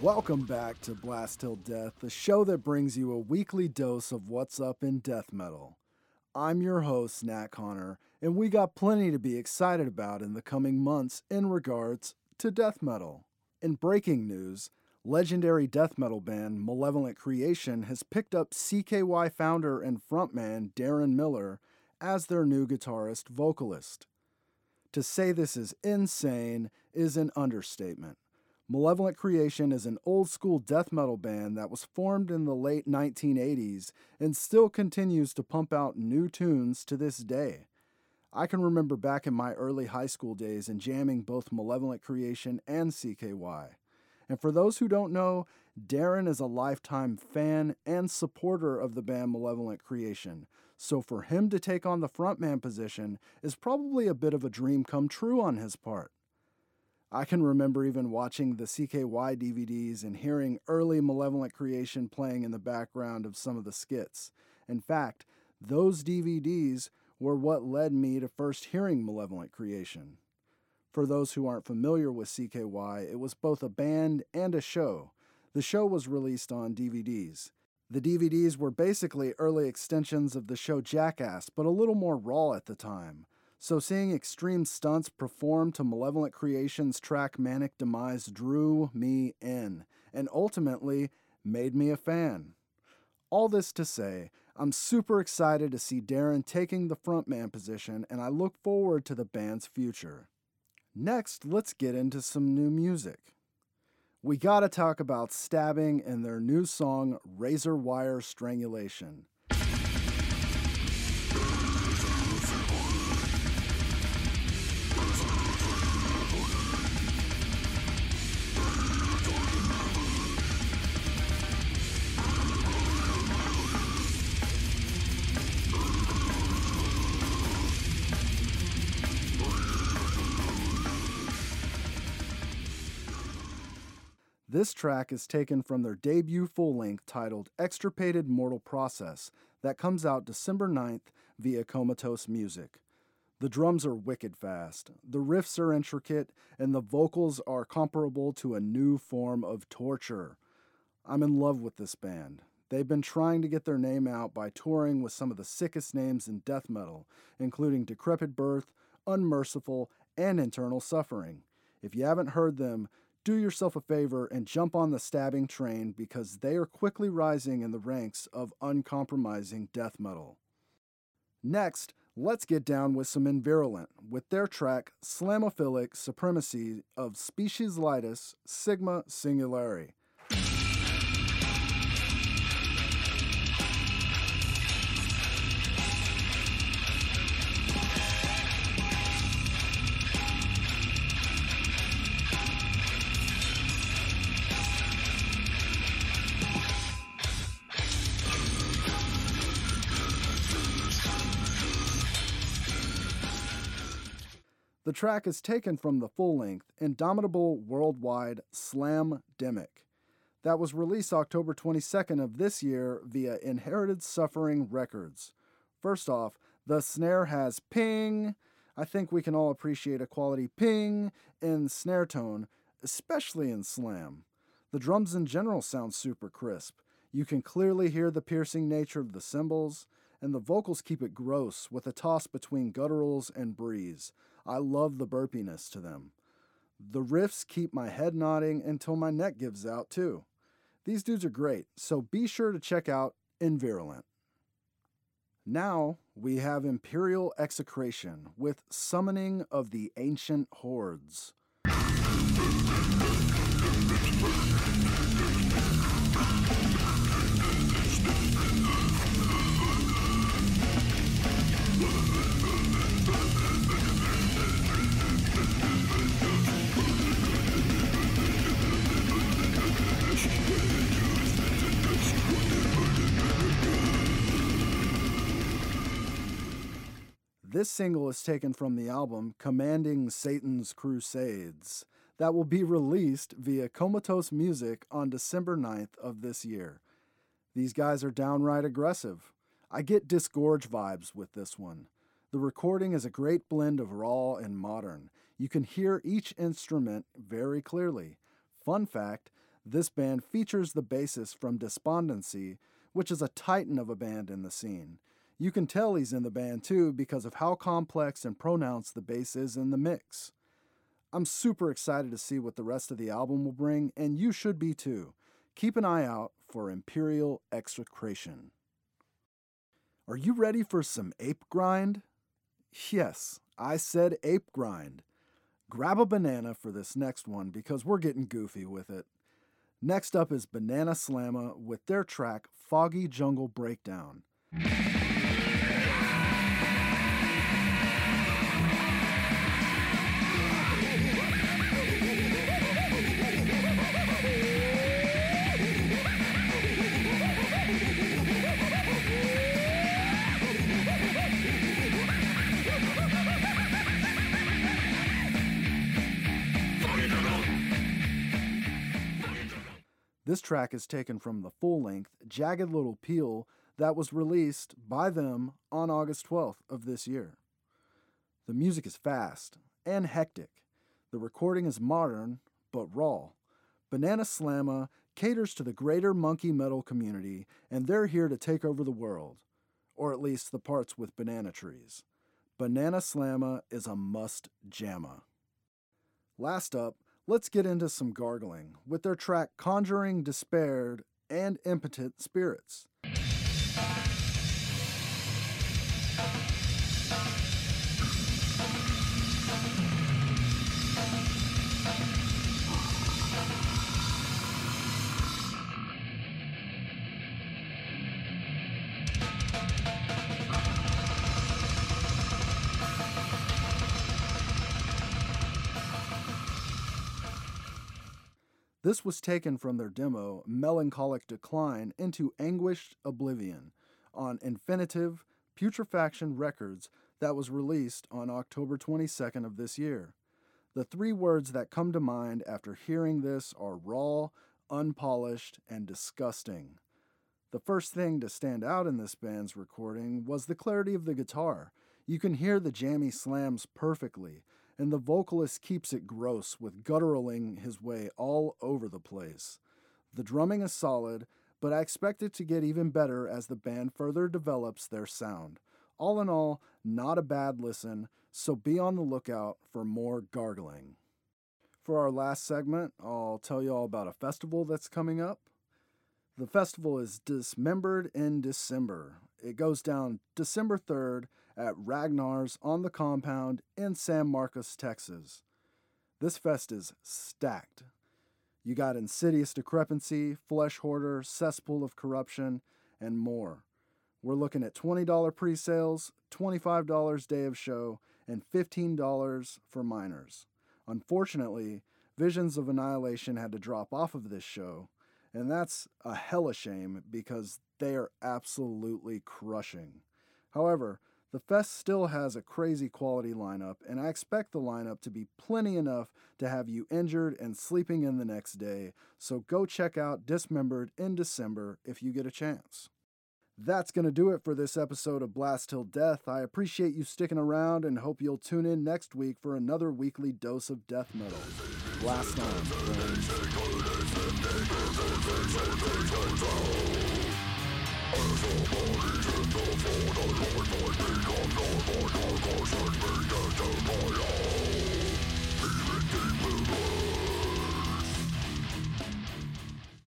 Welcome back to Blast Till Death, the show that brings you a weekly dose of what's up in death metal. I'm your host, Nat Connor, and we got plenty to be excited about in the coming months in regards to death metal. In breaking news, legendary death metal band Malevolent Creation has picked up CKY founder and frontman Deron Miller as their new guitarist vocalist. To say this is insane is an understatement. Malevolent Creation is an old school death metal band that was formed in the late 1980s and still continues to pump out new tunes to this day. I can remember back in my early high school days and jamming both Malevolent Creation and CKY. And for those who don't know, Deron is a lifetime fan and supporter of the band Malevolent Creation, so for him to take on the frontman position is probably a bit of a dream come true on his part. I can remember even watching the CKY DVDs and hearing early Malevolent Creation playing in the background of some of the skits. In fact, those DVDs were what led me to first hearing Malevolent Creation. For those who aren't familiar with CKY, it was both a band and a show. The show was released on DVDs. The DVDs were basically early extensions of the show Jackass, but a little more raw at the time. So seeing extreme stunts performed to Malevolent Creation's track Manic Demise drew me in, and ultimately made me a fan. All this to say, I'm super excited to see Deron taking the frontman position, and I look forward to the band's future. Next, let's get into some new music. We gotta talk about Stabbing and their new song Razor Wire Strangulation. This track is taken from their debut full length titled Extirpated Mortal Process that comes out December 9th via Comatose Music. The drums are wicked fast, the riffs are intricate, and the vocals are comparable to a new form of torture. I'm in love with this band. They've been trying to get their name out by touring with some of the sickest names in death metal, including Decrepit Birth, Unmerciful, and Internal Suffering. If you haven't heard them, do yourself a favor and jump on the stabbing train because they are quickly rising in the ranks of uncompromising death metal. Next, let's get down with some Invirulent with their track Slamophilic Supremacy of Species Litus Sigma Singulari. The track is taken from the full length Indomitable Worldwide Slam Demic that was released October 22nd of this year via Inherited Suffering Records. First off, the snare has ping. I think we can all appreciate a quality ping in snare tone, especially in slam. The drums in general sound super crisp. You can clearly hear the piercing nature of the cymbals, and the vocals keep it gross with a toss between gutturals and breeze. I love the burpiness to them. The riffs keep my head nodding until my neck gives out, too. These dudes are great, so be sure to check out Invirulent. Now we have Imperial Execration with Summoning of the Ancient Hordes. This single is taken from the album Commanding Satan's Crusades that will be released via Comatose Music on December 9th of this year. These guys are downright aggressive. I get disgorge vibes with this one. The recording is a great blend of raw and modern. You can hear each instrument very clearly. Fun fact this band features the bassist from Despondency, which is a titan of a band in the scene. You can tell he's in the band too because of how complex and pronounced the bass is in the mix. I'm super excited to see what the rest of the album will bring, and you should be too. Keep an eye out for Imperial Execration. Are you ready for some ape grind? Yes, I said ape grind. Grab a banana for this next one because we're getting goofy with it. Next up is Banana Slamma with their track Foggy Jungle Breakdown. This track is taken from the full length Jagged Little Pill that was released by them on August 12th of this year. The music is fast and hectic. The recording is modern but raw. Banana Slamma caters to the greater monkey metal community, and they're here to take over the world, or at least the parts with banana trees. Banana Slamma is a must jamma. Last up, let's get into some gargling with their track Conjuring Despaired and Impotent Spirits. This was taken from their demo Melancholic Decline into Anguished Oblivion on Infinitive Putrefaction Records that was released on October 22nd of this year. The three words that come to mind after hearing this are raw, unpolished, and disgusting. The first thing to stand out in this band's recording was the clarity of the guitar. You can hear the jammy slams perfectly, and the vocalist keeps it gross with gutturaling his way all over the place. The drumming is solid, but I expect it to get even better as the band further develops their sound. All in all, not a bad listen, so be on the lookout for more gargling. For our last segment, I'll tell you all about a festival that's coming up. The festival is Dismembered in December. It goes down December 3rd at Ragnar's on the compound in San Marcos, Texas. This fest is stacked. You got Insidious Decrepancy, Flesh Hoarder, Cesspool of Corruption, and more. We're looking at $20 pre sales, $25 day of show, and $15 for minors. Unfortunately, Visions of Annihilation had to drop off of this show, and that's a hella shame because they are absolutely crushing. However, the Fest still has a crazy quality lineup, and I expect the lineup to be plenty enough to have you injured and sleeping in the next day, so go check out Dismembered in December if you get a chance. That's going to do it for this episode of Blast Till Death. I appreciate you sticking around and hope you'll tune in next week for another weekly dose of death metal. Blast on, Feeling deep in